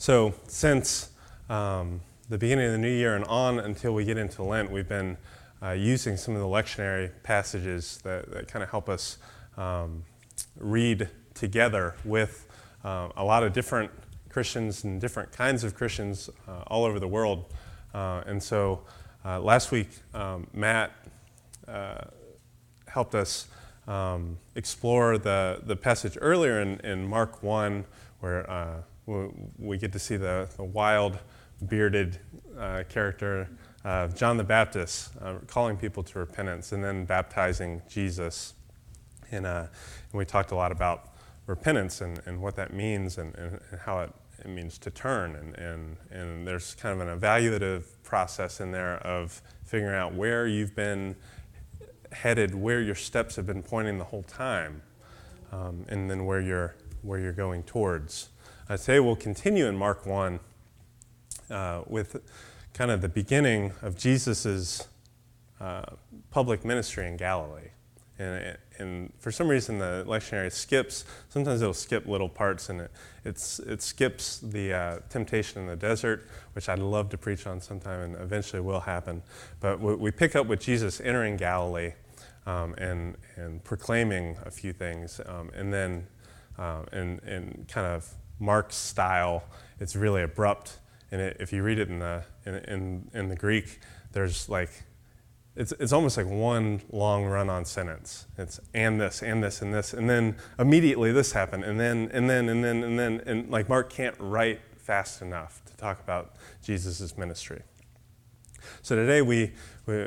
So, since um, the beginning of the new year and on until we get into Lent, we've been uh, using some of the lectionary passages that, that kind of help us um, read together with uh, a lot of different Christians and different kinds of Christians uh, all over the world. Uh, and so uh, last week, um, Matt uh, helped us um, explore the, the passage earlier in, in Mark 1, where we, get to see the, the wild, bearded character uh, John the Baptist uh, calling people to repentance and then baptizing Jesus. And, uh, and, we talked a lot about repentance and, and what that means and, and, and how it, it, means to turn. And, and, and there's kind of an evaluative process in there of figuring out where you've been headed, where your steps have been pointing the whole time, um, and then where you're, where you're going towards. Uh, today we'll continue in Mark 1 uh, with kind of the beginning of Jesus' uh, public ministry in Galilee. And, and, for some reason, the lectionary skips, sometimes it'll skip little parts, and it, it skips the uh, temptation in the desert, which I'd love to preach on sometime and eventually will happen. But we, pick up with Jesus entering Galilee um, and, and proclaiming a few things. Um, and then, uh, in, in kind of Mark's style, it's really abrupt and it, if you read it in the in, in, in the Greek, there's like it's, it's almost like one long run-on sentence. It's and this, and this, and this, and then immediately this happened, and then, and then, and then, and then, and like Mark can't write fast enough to talk about Jesus' ministry. So today we, we,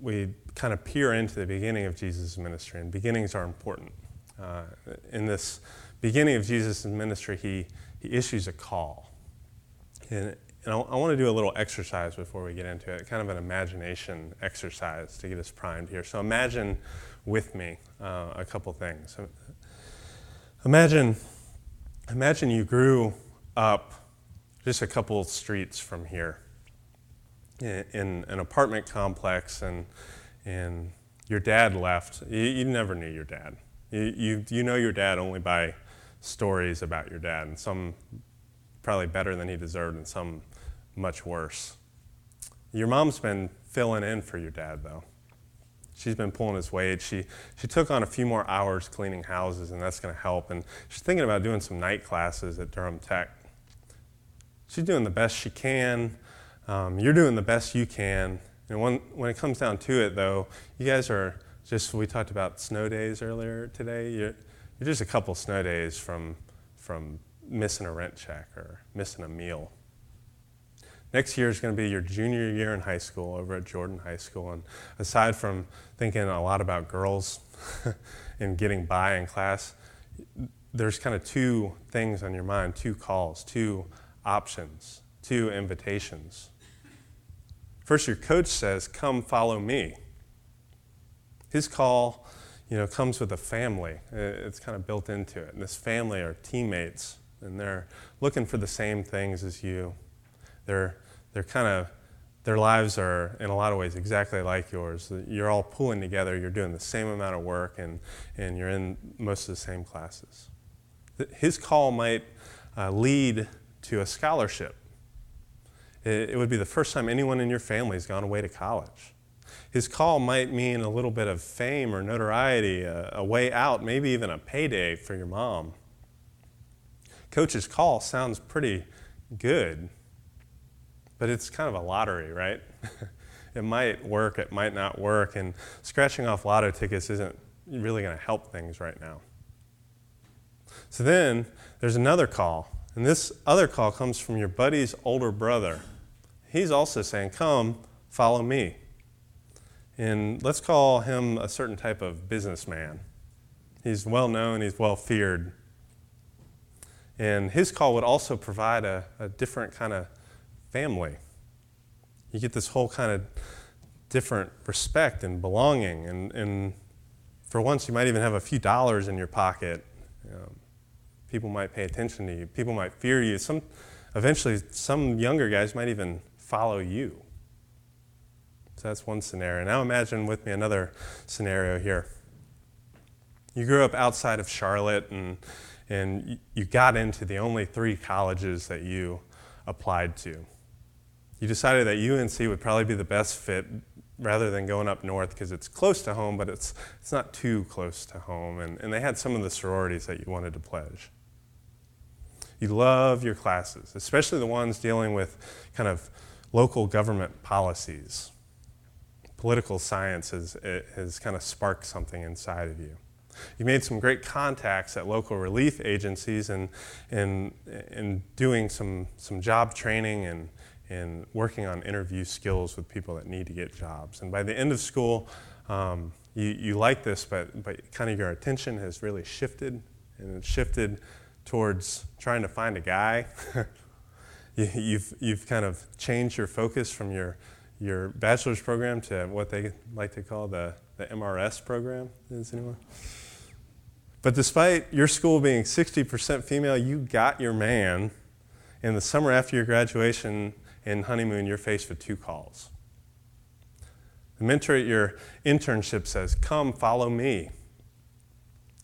we kind of peer into the beginning of Jesus' ministry, and beginnings are important. Uh, in this beginning of Jesus' ministry, he, he issues a call. And, and I, I want to do a little exercise before we get into it, kind of an imagination exercise to get us primed here. So imagine with me uh, a couple things. Imagine, imagine you grew up just a couple streets from here in, in an apartment complex, and, and your dad left. You, you never knew your dad. You, you, you know your dad only by stories about your dad, and some probably better than he deserved and some much worse. Your mom's been filling in for your dad, though. She's been pulling his weight. She, she took on a few more hours cleaning houses, and that's going to help. And she's thinking about doing some night classes at Durham Tech. She's doing the best she can. Um, you're doing the best you can. And when, when it comes down to it, though, you guys are just, we talked about snow days earlier today. You're, you're just a couple snow days from, from missing a rent check or missing a meal. Next year is going to be your junior year in high school over at Jordan High School. And aside from thinking a lot about girls and getting by in class, there's kind of two things on your mind two calls, two options, two invitations. First, your coach says, Come follow me. His call you know, comes with a family. It's kind of built into it. And this family are teammates and they're looking for the same things as you. They're, they're kind of, their lives are in a lot of ways exactly like yours. You're all pulling together, you're doing the same amount of work, and, and you're in most of the same classes. His call might uh, lead to a scholarship. It, it would be the first time anyone in your family has gone away to college. His call might mean a little bit of fame or notoriety, a, a way out, maybe even a payday for your mom coach's call sounds pretty good, but it's kind of a lottery, right? it might work, it might not work, and scratching off lotto tickets isn't really going to help things right now. So then there's another call, and this other call comes from your buddy's older brother. He's also saying, Come, follow me. And let's call him a certain type of businessman. He's well known, he's well feared. And his call would also provide a, a different kind of family. You get this whole kind of different respect and belonging. And, and for once, you might even have a few dollars in your pocket. Um, people might pay attention to you, people might fear you. Some, eventually, some younger guys might even follow you. So that's one scenario. Now imagine with me another scenario here. You grew up outside of Charlotte and and you got into the only three colleges that you applied to. You decided that UNC would probably be the best fit rather than going up north because it's close to home, but it's, it's not too close to home. And, and they had some of the sororities that you wanted to pledge. You love your classes, especially the ones dealing with kind of local government policies. Political science has, has kind of sparked something inside of you. You made some great contacts at local relief agencies and, and, and doing some, some job training and, and working on interview skills with people that need to get jobs. And by the end of school, um, you, you like this, but, but kind of your attention has really shifted, and it's shifted towards trying to find a guy. you, you've, you've kind of changed your focus from your, your bachelor's program to what they like to call the, the MRS program. Is anyone? But despite your school being 60% female, you got your man. In the summer after your graduation in honeymoon, you're faced with two calls. The mentor at your internship says, Come, follow me.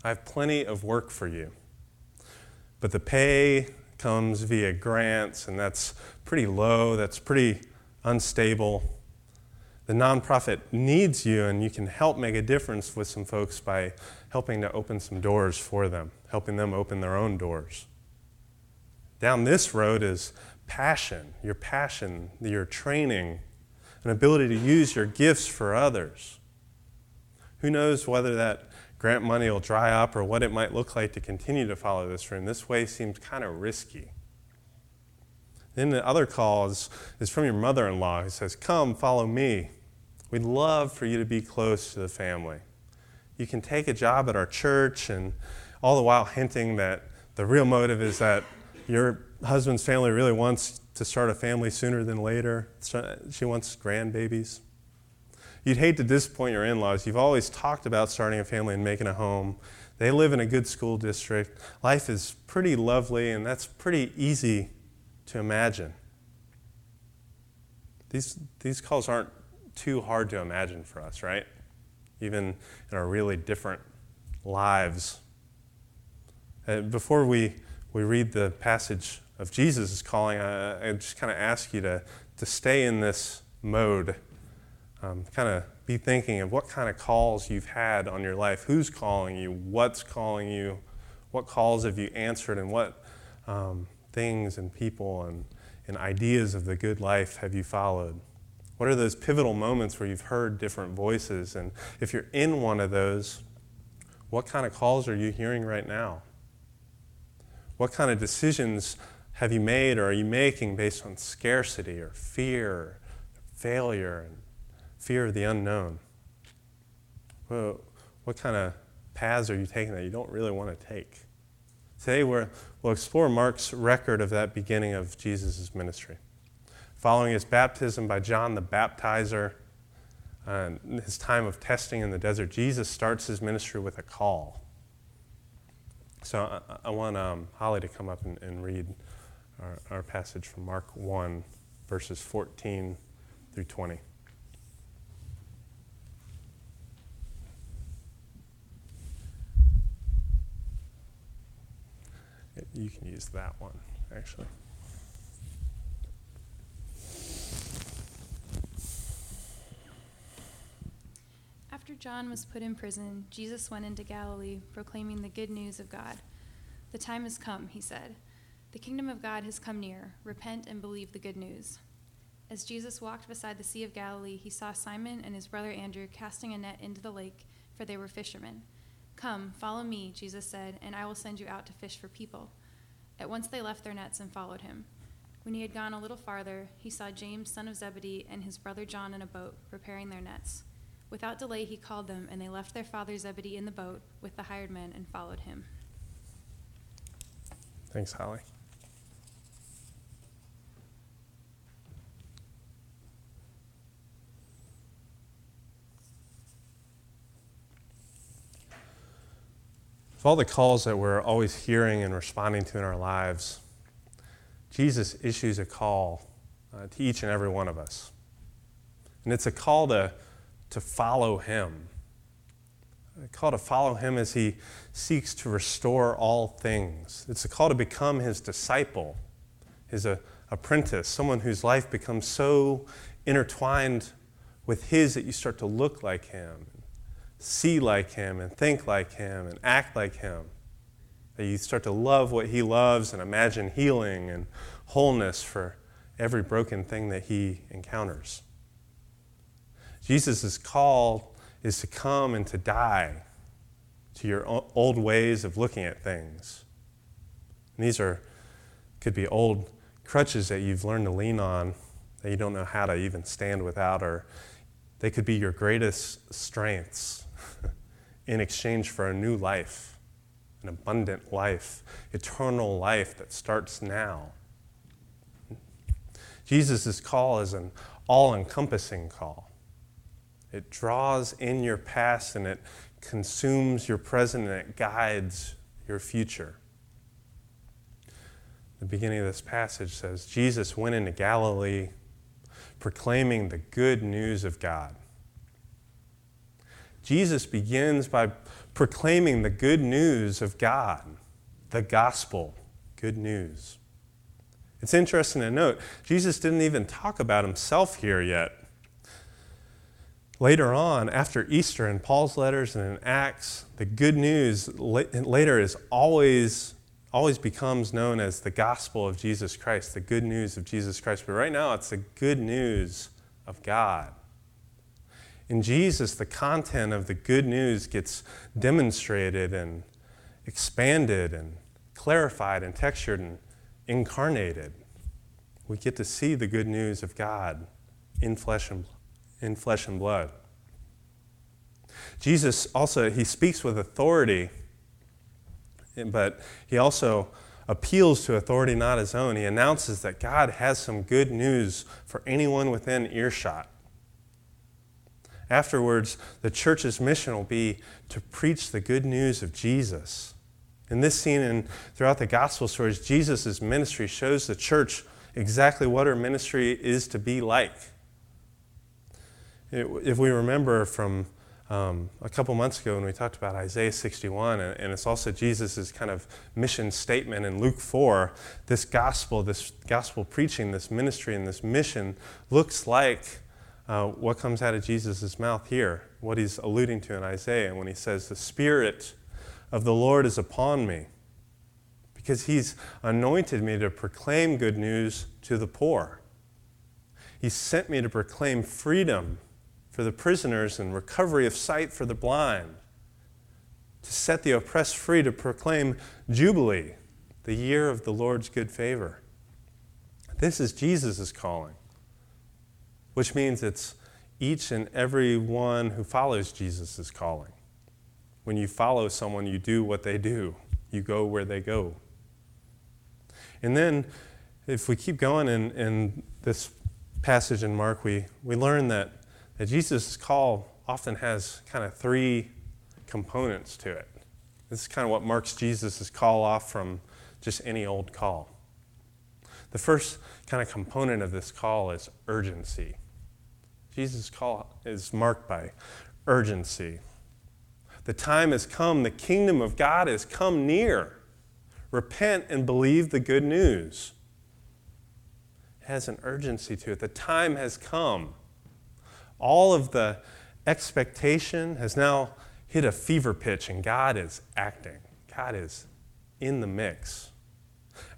I have plenty of work for you. But the pay comes via grants, and that's pretty low, that's pretty unstable the nonprofit needs you, and you can help make a difference with some folks by helping to open some doors for them, helping them open their own doors. Down this road is passion, your passion, your training, an ability to use your gifts for others. Who knows whether that grant money will dry up or what it might look like to continue to follow this room? This way seems kind of risky. Then the other call is, is from your mother in law who says, Come, follow me. We'd love for you to be close to the family. You can take a job at our church, and all the while hinting that the real motive is that your husband's family really wants to start a family sooner than later. She wants grandbabies. You'd hate to disappoint your in laws. You've always talked about starting a family and making a home. They live in a good school district. Life is pretty lovely, and that's pretty easy to imagine. These, these calls aren't too hard to imagine for us, right? Even in our really different lives. Uh, before we, we read the passage of Jesus' calling, I, I just kind of ask you to, to stay in this mode. Um, kind of be thinking of what kind of calls you've had on your life. Who's calling you? What's calling you? What calls have you answered? And what um, things and people and, and ideas of the good life have you followed? What are those pivotal moments where you've heard different voices? And if you're in one of those, what kind of calls are you hearing right now? What kind of decisions have you made or are you making based on scarcity or fear, failure, and fear of the unknown? Well, what kind of paths are you taking that you don't really want to take? Today we will explore Mark's record of that beginning of Jesus' ministry. Following his baptism by John the Baptizer, and his time of testing in the desert, Jesus starts his ministry with a call. So I, I want um, Holly to come up and, and read our, our passage from Mark 1, verses 14 through 20. You can use that one, actually. After John was put in prison, Jesus went into Galilee, proclaiming the good news of God. The time has come, he said. The kingdom of God has come near. Repent and believe the good news. As Jesus walked beside the Sea of Galilee, he saw Simon and his brother Andrew casting a net into the lake, for they were fishermen. Come, follow me, Jesus said, and I will send you out to fish for people. At once they left their nets and followed him. When he had gone a little farther, he saw James, son of Zebedee, and his brother John in a boat, preparing their nets. Without delay, he called them, and they left their father Zebedee in the boat with the hired men and followed him. Thanks, Holly. Of all the calls that we're always hearing and responding to in our lives, Jesus issues a call uh, to each and every one of us. And it's a call to to follow him. a call to follow him as he seeks to restore all things. It's a call to become his disciple, his uh, apprentice, someone whose life becomes so intertwined with his that you start to look like him, see like him, and think like him, and act like him. That you start to love what he loves and imagine healing and wholeness for every broken thing that he encounters. Jesus' call is to come and to die to your old ways of looking at things. And these are could be old crutches that you've learned to lean on that you don't know how to even stand without, or they could be your greatest strengths in exchange for a new life, an abundant life, eternal life that starts now. Jesus' call is an all encompassing call. It draws in your past and it consumes your present and it guides your future. The beginning of this passage says Jesus went into Galilee proclaiming the good news of God. Jesus begins by proclaiming the good news of God, the gospel, good news. It's interesting to note, Jesus didn't even talk about himself here yet. Later on, after Easter, in Paul's letters and in Acts, the good news later is always, always becomes known as the gospel of Jesus Christ, the good news of Jesus Christ. But right now, it's the good news of God. In Jesus, the content of the good news gets demonstrated and expanded and clarified and textured and incarnated. We get to see the good news of God in flesh and, in flesh and blood. Jesus also, he speaks with authority, but he also appeals to authority not his own. He announces that God has some good news for anyone within earshot. Afterwards, the church's mission will be to preach the good news of Jesus. In this scene and throughout the gospel stories, Jesus' ministry shows the church exactly what her ministry is to be like. If we remember from um, a couple months ago when we talked about Isaiah 61, and, and it's also Jesus' kind of mission statement in Luke 4, this gospel, this gospel preaching, this ministry, and this mission looks like uh, what comes out of Jesus' mouth here, what he's alluding to in Isaiah when he says, The Spirit of the Lord is upon me, because he's anointed me to proclaim good news to the poor. He sent me to proclaim freedom for the prisoners and recovery of sight for the blind, to set the oppressed free, to proclaim Jubilee, the year of the Lord's good favor. This is Jesus' calling, which means it's each and every one who follows Jesus' calling. When you follow someone, you do what they do, you go where they go. And then, if we keep going in, in this passage in Mark, we, we learn that, that Jesus' call often has kind of three components to it. This is kind of what marks Jesus' call off from just any old call. The first kind of component of this call is urgency. Jesus' call is marked by urgency. The time has come, the kingdom of God has come near. Repent and believe the good news. It has an urgency to it. The time has come. All of the expectation has now hit a fever pitch, and God is acting. God is in the mix.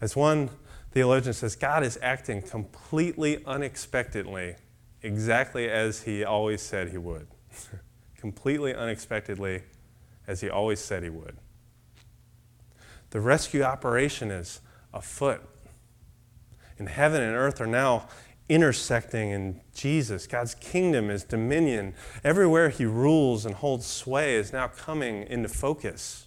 As one theologian says, God is acting completely unexpectedly, exactly as He always said He would. completely unexpectedly, as He always said He would. The rescue operation is afoot. And heaven and earth are now intersecting in Jesus. God's kingdom, His dominion, everywhere He rules and holds sway, is now coming into focus.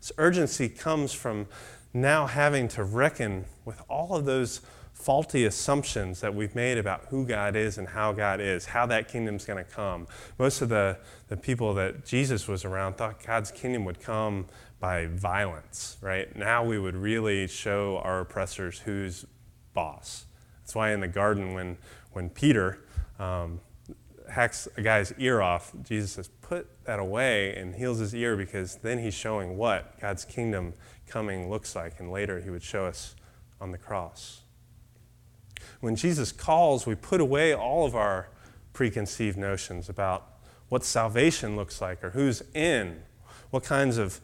This urgency comes from now having to reckon with all of those faulty assumptions that we've made about who God is and how God is, how that kingdom's going to come. Most of the, the people that Jesus was around thought God's kingdom would come by violence, right? Now we would really show our oppressors who's boss. That's why in the garden, when, when Peter um, hacks a guy's ear off, Jesus says, put that away and heals his ear because then he's showing what God's kingdom coming looks like. And later he would show us on the cross. When Jesus calls, we put away all of our preconceived notions about what salvation looks like or who's in, what kinds of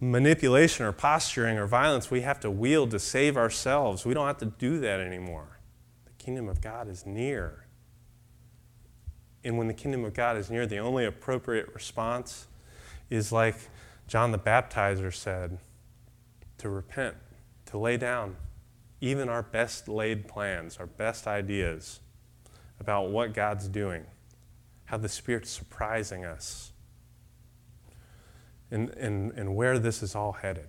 manipulation or posturing or violence we have to wield to save ourselves. We don't have to do that anymore. The kingdom of God is near. And when the kingdom of God is near, the only appropriate response is like John the Baptizer said to repent, to lay down even our best laid plans, our best ideas about what God's doing, how the Spirit's surprising us, and, and, and where this is all headed.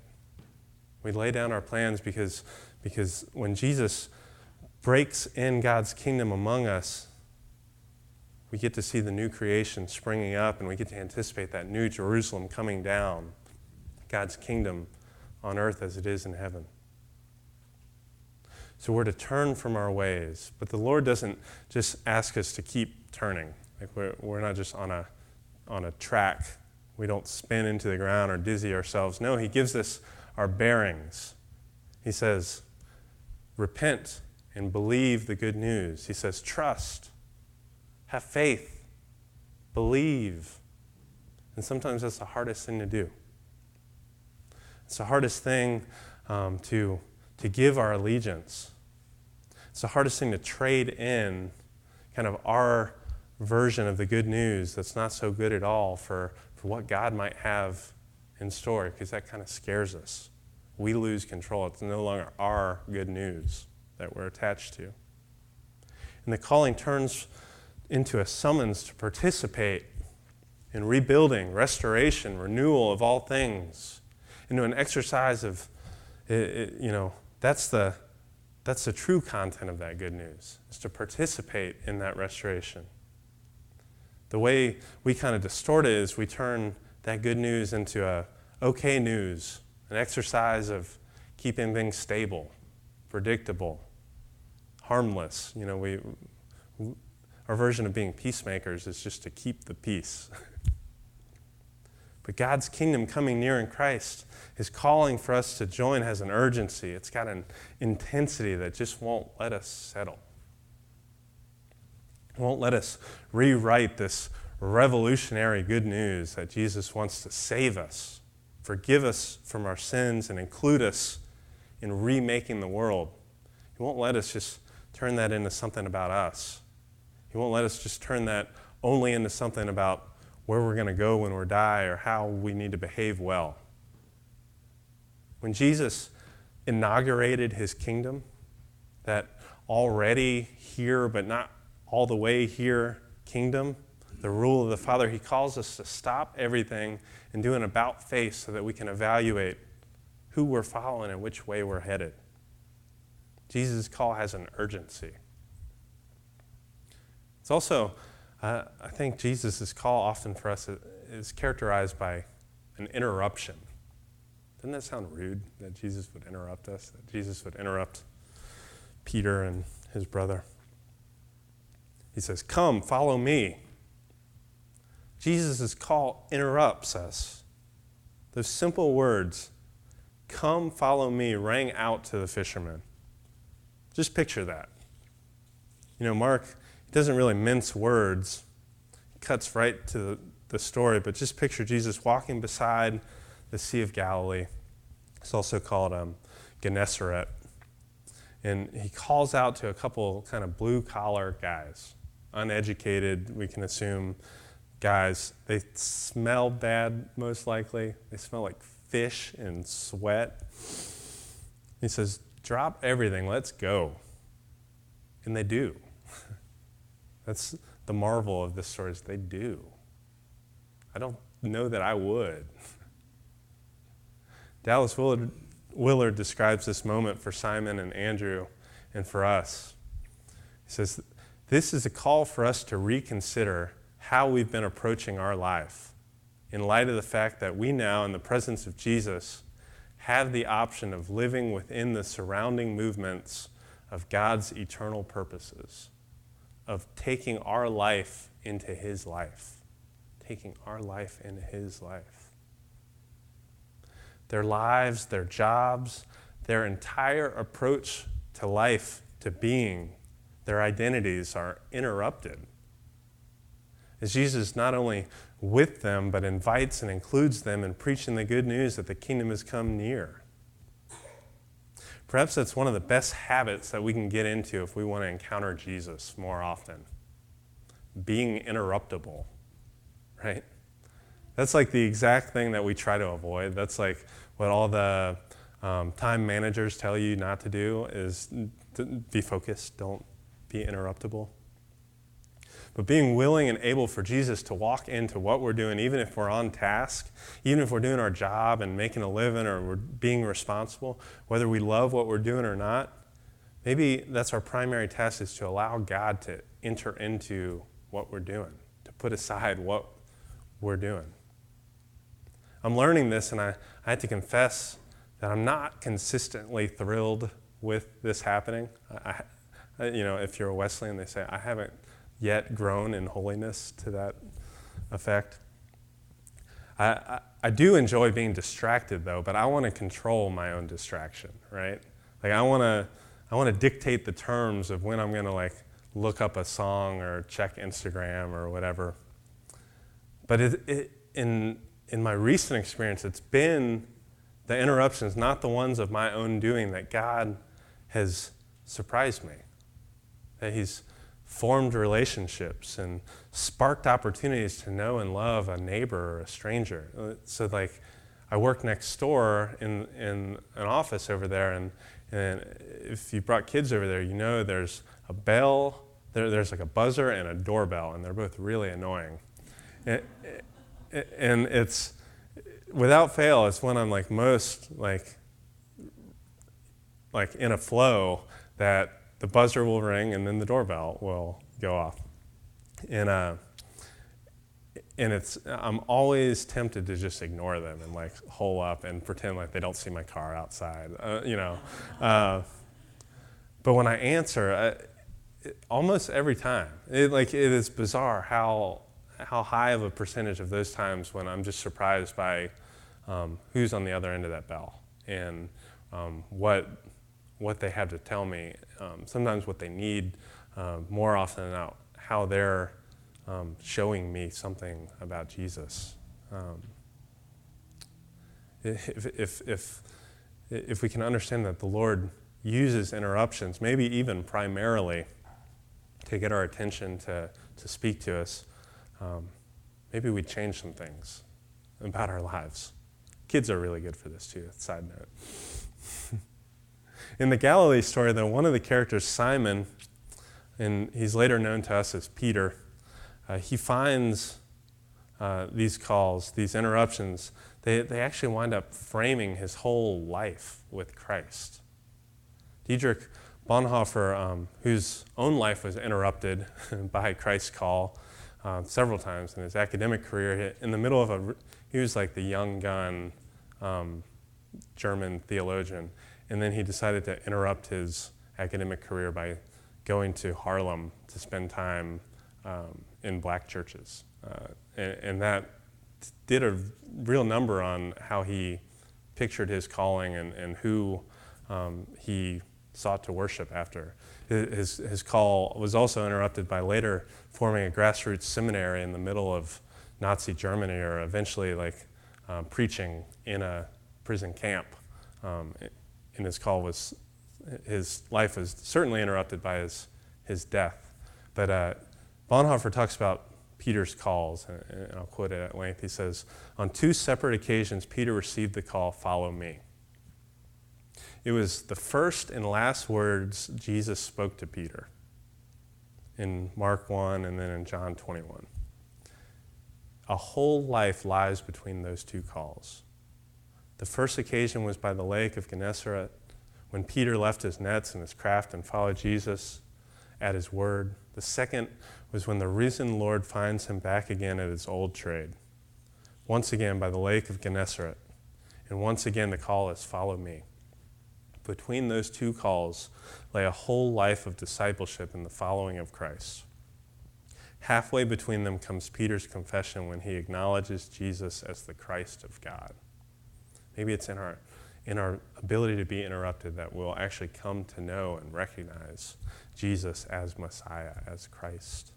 We lay down our plans because, because when Jesus breaks in God's kingdom among us, we get to see the new creation springing up and we get to anticipate that new Jerusalem coming down, God's kingdom on earth as it is in heaven. So we're to turn from our ways. But the Lord doesn't just ask us to keep turning. Like we're, we're not just on a, on a track. We don't spin into the ground or dizzy ourselves. No, He gives us our bearings. He says, repent and believe the good news. He says, trust have faith, believe. And sometimes that's the hardest thing to do. It's the hardest thing um, to, to give our allegiance. It's the hardest thing to trade in kind of our version of the good news that's not so good at all for, for what God might have in store, because that kind of scares us. We lose control. It's no longer our good news that we're attached to. And the calling turns into a summons to participate in rebuilding, restoration, renewal of all things, into an exercise of, it, it, you know, that's the, that's the true content of that good news, is to participate in that restoration. The way we kind of distort it is we turn that good news into a okay news, an exercise of keeping things stable, predictable, harmless. You know, we, our version of being peacemakers is just to keep the peace. but God's kingdom coming near in Christ, his calling for us to join has an urgency. It's got an intensity that just won't let us settle. It won't let us rewrite this revolutionary good news that Jesus wants to save us, forgive us from our sins, and include us in remaking the world. He won't let us just turn that into something about us. He won't let us just turn that only into something about where we're going to go when we die or how we need to behave well. When Jesus inaugurated his kingdom, that already here but not all the way here kingdom, the rule of the Father, he calls us to stop everything and do an about face so that we can evaluate who we're following and which way we're headed. Jesus' call has an urgency. It's also, uh, I think Jesus' call often for us is characterized by an interruption. Doesn't that sound rude that Jesus would interrupt us? That Jesus would interrupt Peter and his brother? He says, Come, follow me. Jesus' call interrupts us. Those simple words, Come, follow me, rang out to the fishermen. Just picture that. You know, Mark he doesn't really mince words, cuts right to the, the story, but just picture Jesus walking beside the Sea of Galilee. It's also called um, Gennesaret. And he calls out to a couple kind of blue collar guys, uneducated, we can assume, guys. They smell bad, most likely. They smell like fish and sweat. He says, Drop everything, let's go. And they do. That's the marvel of this story is they do. I don't know that I would. Dallas Willard, Willard describes this moment for Simon and Andrew and for us. He says, This is a call for us to reconsider how we've been approaching our life in light of the fact that we now, in the presence of Jesus, have the option of living within the surrounding movements of God's eternal purposes of taking our life into his life, taking our life into his life. Their lives, their jobs, their entire approach to life, to being, their identities are interrupted. As Jesus not only with them, but invites and includes them in preaching the good news that the kingdom has come near. Perhaps that's one of the best habits that we can get into if we want to encounter Jesus more often. Being interruptible, right? That's like the exact thing that we try to avoid. That's like what all the um, time managers tell you not to do is to be focused, don't be interruptible. But being willing and able for Jesus to walk into what we're doing, even if we're on task, even if we're doing our job and making a living or we're being responsible, whether we love what we're doing or not, maybe that's our primary test is to allow God to enter into what we're doing, to put aside what we're doing. I'm learning this, and I, I had to confess that I'm not consistently thrilled with this happening. I, I, you know, if you're a Wesleyan, they say, I haven't yet grown in holiness to that effect. I, I, I do enjoy being distracted though, but I want to control my own distraction, right? Like I want to I want to dictate the terms of when I'm going to like look up a song or check Instagram or whatever. But it, it, in in my recent experience, it's been the interruptions, not the ones of my own doing, that God has surprised me. That He's formed relationships and sparked opportunities to know and love a neighbor or a stranger. Uh, so, like, I work next door in, in an office over there, and, and if you brought kids over there, you know there's a bell, there, there's like a buzzer and a doorbell, and they're both really annoying. And, and it's, without fail, it's when I'm like most like, like in a flow that the buzzer will ring and then the doorbell will go off. And, uh, and it's, I'm always tempted to just ignore them and like hole up and pretend like they don't see my car outside, uh, you know. Uh, but when I answer, I, it, almost every time, it, like it is bizarre how, how high of a percentage of those times when I'm just surprised by um, who's on the other end of that bell and um, what what they have to tell me, um, sometimes what they need, uh, more often than not, how they're um, showing me something about Jesus. Um, if, if, if, if we can understand that the Lord uses interruptions, maybe even primarily to get our attention to, to speak to us, um, maybe we change some things about our lives. Kids are really good for this too, side note. In the Galilee story, though, one of the characters, Simon, and he's later known to us as Peter, uh, he finds uh, these calls, these interruptions, they, they actually wind up framing his whole life with Christ. Dietrich Bonhoeffer, um, whose own life was interrupted by Christ's call uh, several times in his academic career, in the middle of a, he was like the young gun um, German theologian. And then he decided to interrupt his academic career by going to Harlem to spend time um, in black churches. Uh, and, and, that did a real number on how he pictured his calling and, and who um, he sought to worship after. His, his call was also interrupted by later forming a grassroots seminary in the middle of Nazi Germany, or eventually like um, preaching in a prison camp um, in his call was his life was certainly interrupted by his, his death. But uh, Bonhoeffer talks about Peter's calls, and I'll quote it at length. He says, On two separate occasions, Peter received the call, Follow me. It was the first and last words Jesus spoke to Peter in Mark 1 and then in John 21. A whole life lies between those two calls. The first occasion was by the lake of Gennesaret when Peter left his nets and his craft and followed Jesus at his word. The second was when the risen Lord finds him back again at his old trade, once again by the lake of Gennesaret. And once again, the call is follow me. Between those two calls lay a whole life of discipleship in the following of Christ. halfway between them comes Peter's confession when he acknowledges Jesus as the Christ of God. Maybe it's in our, in our ability to be interrupted that we'll actually come to know and recognize Jesus as Messiah, as Christ.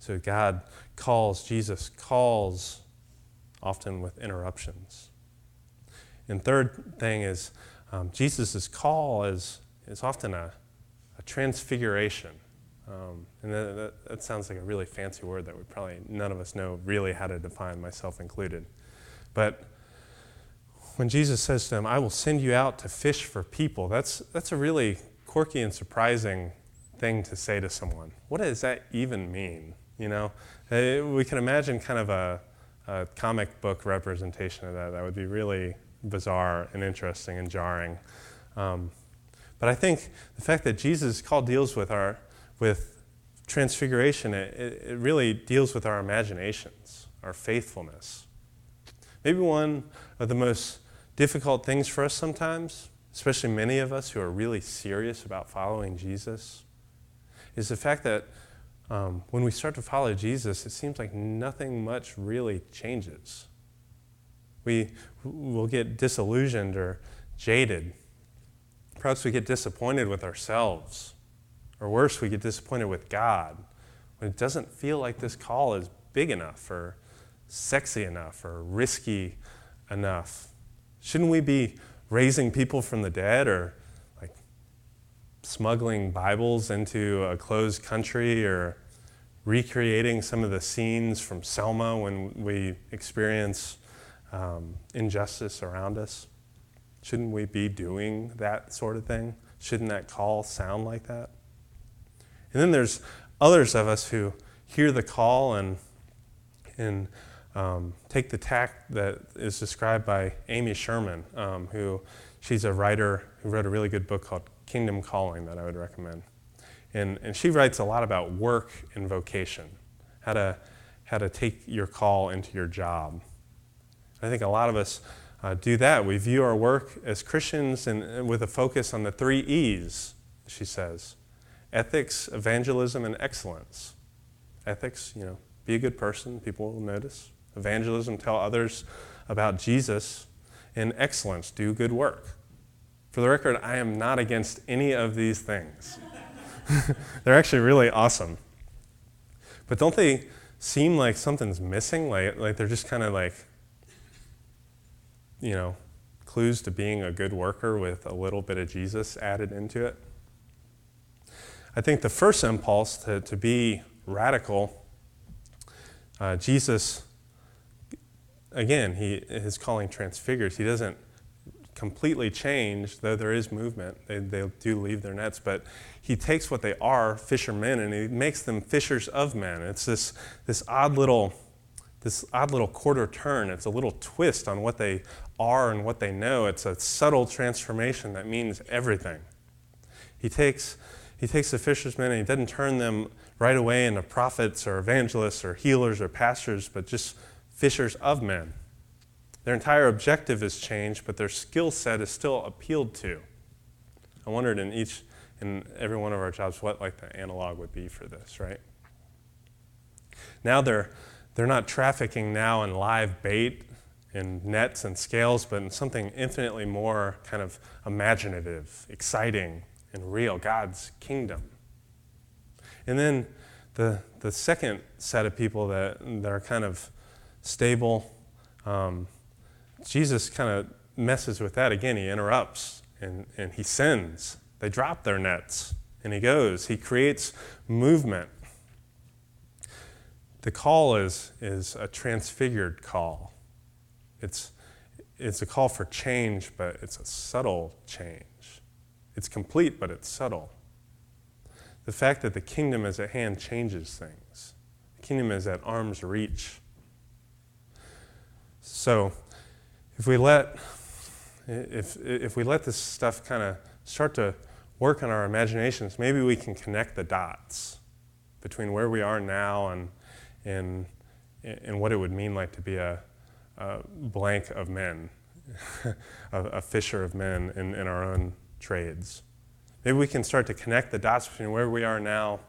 So God calls, Jesus calls often with interruptions. And third thing is um, Jesus' call is, is often a, a transfiguration. Um, and that, that, that, sounds like a really fancy word that we probably none of us know really how to define, myself included. But when Jesus says to them, I will send you out to fish for people, that's, that's a really quirky and surprising thing to say to someone. What does that even mean? You know, uh, we can imagine kind of a, a comic book representation of that. That would be really bizarre and interesting and jarring. Um, but I think the fact that Jesus' call deals with our with transfiguration, it, it really deals with our imaginations, our faithfulness. Maybe one of the most difficult things for us sometimes, especially many of us who are really serious about following Jesus, is the fact that um, when we start to follow Jesus, it seems like nothing much really changes. We will get disillusioned or jaded. Perhaps we get disappointed with ourselves. Or worse, we get disappointed with God when it doesn't feel like this call is big enough or sexy enough or risky enough. Shouldn't we be raising people from the dead or like smuggling Bibles into a closed country or recreating some of the scenes from Selma when we experience um, injustice around us? Shouldn't we be doing that sort of thing? Shouldn't that call sound like that? And then there's others of us who hear the call and, and um, take the tack that is described by Amy Sherman, um, who she's a writer who wrote a really good book called Kingdom Calling that I would recommend. And, and she writes a lot about work and vocation, how to, how to take your call into your job. I think a lot of us uh, do that. We view our work as Christians and, and with a focus on the three E's, she says ethics, evangelism, and excellence. Ethics, you know, be a good person, people will notice. Evangelism, tell others about Jesus. And excellence, do good work. For the record, I am not against any of these things. They're actually really awesome. But don't they seem like something's missing? Like, like they're just kind of like you know, clues to being a good worker with a little bit of Jesus added into it. I think the first impulse to, to be radical, uh, Jesus, again, he, his calling transfigures. He doesn't completely change, though there is movement. They, they do leave their nets, but he takes what they are, fishermen, and he makes them fishers of men. It's this, this odd little this odd little quarter turn. It's a little twist on what they are and what they know. It's a subtle transformation that means everything. He takes, he takes the fishermen and he doesn't turn them right away into prophets or evangelists or healers or pastors, but just fishers of men. Their entire objective is changed, but their skill set is still appealed to. I wondered in each, in every one of our jobs, what like the analog would be for this, right? Now they're they're not trafficking now in live bait and nets and scales, but in something infinitely more kind of imaginative, exciting, and real God's kingdom. And then the, the second set of people that, that are kind of stable, um, Jesus kind of messes with that again. He interrupts and, and he sends. They drop their nets and he goes. He creates movement the call is, is a transfigured call. It's, it's a call for change, but it's a subtle change. It's complete, but it's subtle. The fact that the kingdom is at hand changes things. The kingdom is at arm's reach. So, if we let if if we let this stuff kind of start to work on our imaginations, maybe we can connect the dots between where we are now and in, in what it would mean like to be a, a blank of men, a, a, fisher of men in, in our own trades. Maybe we can start to connect the dots between where we are now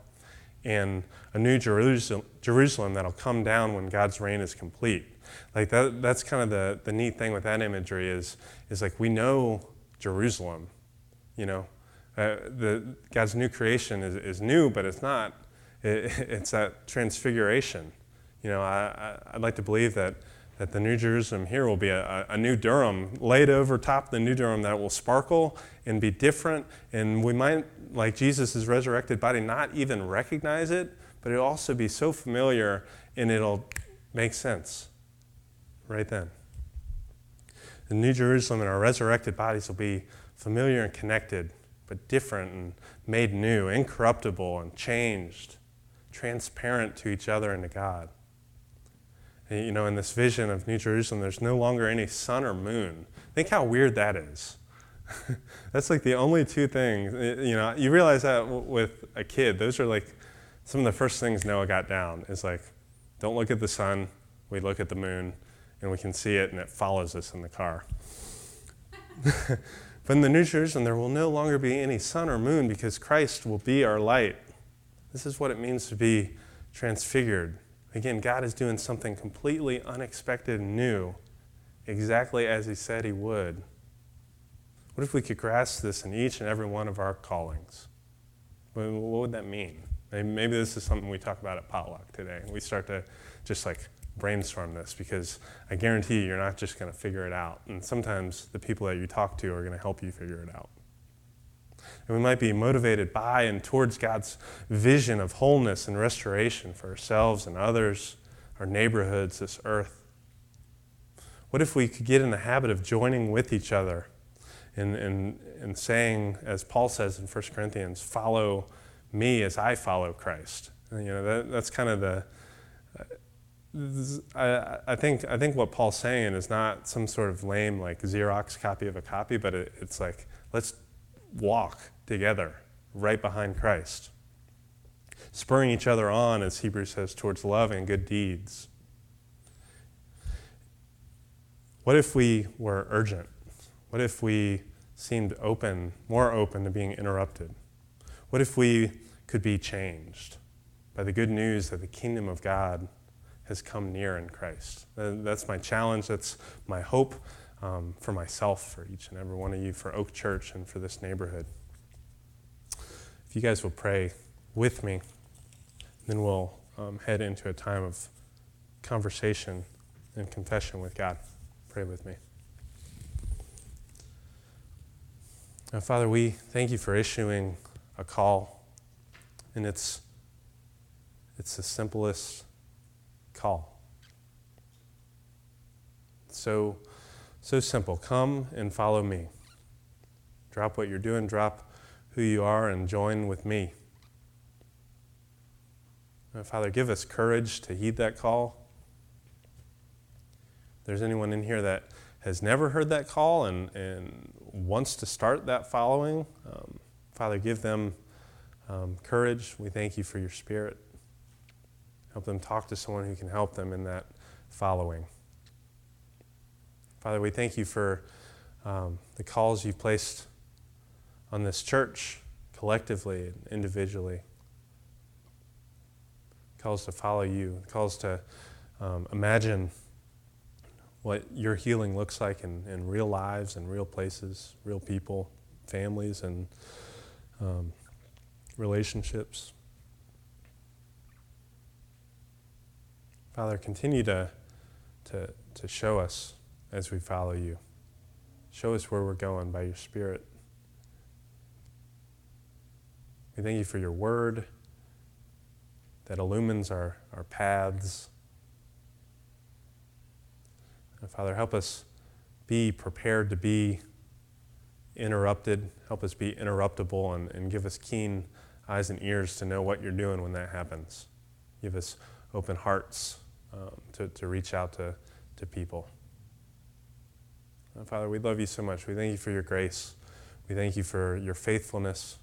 and a new Jerusalem, Jerusalem that'll come down when God's reign is complete. Like that, that's kind of the, the neat thing with that imagery is, is like we know Jerusalem, you know. Uh, the, God's new creation is, is new, but it's not. It, it's that transfiguration. You know, I, I, would like to believe that, that the New Jerusalem here will be a, a new Durham laid over top the New Durham that will sparkle and be different. And we might, like Jesus' resurrected body, not even recognize it, but it'll also be so familiar and it'll make sense right then. The New Jerusalem and our resurrected bodies will be familiar and connected, but different and made new, incorruptible and changed, transparent to each other and to God. And, you know, in this vision of New Jerusalem, there's no longer any sun or moon. Think how weird that is. That's like the only two things. You know, you realize that with a kid, those are like some of the first things Noah got down is like, don't look at the sun, we look at the moon, and we can see it and it follows us in the car. but in the New Jerusalem, there will no longer be any sun or moon because Christ will be our light. This is what it means to be transfigured. Again, God is doing something completely unexpected and new, exactly as He said He would. What if we could grasp this in each and every one of our callings? What would that mean? Maybe this is something we talk about at potluck today. We start to just like brainstorm this because I guarantee you, you're not just going to figure it out. And sometimes the people that you talk to are going to help you figure it out. And we might be motivated by and towards God's vision of wholeness and restoration for ourselves and others, our neighborhoods, this earth. What if we could get in the habit of joining with each other and, and, and saying, as Paul says in 1 Corinthians, follow me as I follow Christ? And, you know, that, that's kind of the, I, I, think I think what Paul's saying is not some sort of lame like Xerox copy of a copy, but it, it's like let's walk together right behind Christ, spurring each other on, as Hebrews says, towards love and good deeds. What if we were urgent? What if we seemed open, more open to being interrupted? What if we could be changed by the good news that the kingdom of God has come near in Christ. That's my challenge. That's my hope um, for myself, for each and every one of you, for Oak Church, and for this neighborhood. If you guys will pray with me, then we'll um, head into a time of conversation and confession with God. Pray with me. Now, Father, we thank you for issuing a call, and it's it's the simplest call. So, so simple. Come and follow me. Drop what you're doing, drop who you are, and join with me. Father, give us courage to heed that call. If there's anyone in here that has never heard that call and, and wants to start that following, um, Father, give them um, courage. We thank you for your spirit. Help them talk to someone who can help them in that following. Father, we thank you for um, the calls you've placed on this church collectively and individually. Calls to follow you, calls to um, imagine what your healing looks like in, in real lives and real places, real people, families, and um, relationships. Father, continue to, to, to show us as we follow you. Show us where we're going by your Spirit. We thank you for your word that illumines our, our paths. And Father, help us be prepared to be interrupted. Help us be interruptible and, and give us keen eyes and ears to know what you're doing when that happens. Give us open hearts um, to, to reach out to, to people. And Father, we love you so much. We thank you for your grace. We thank you for your faithfulness.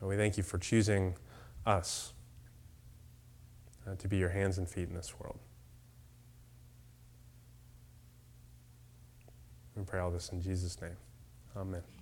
And we thank you for choosing us uh, to be your hands and feet in this world. We pray all this in Jesus' name. Amen.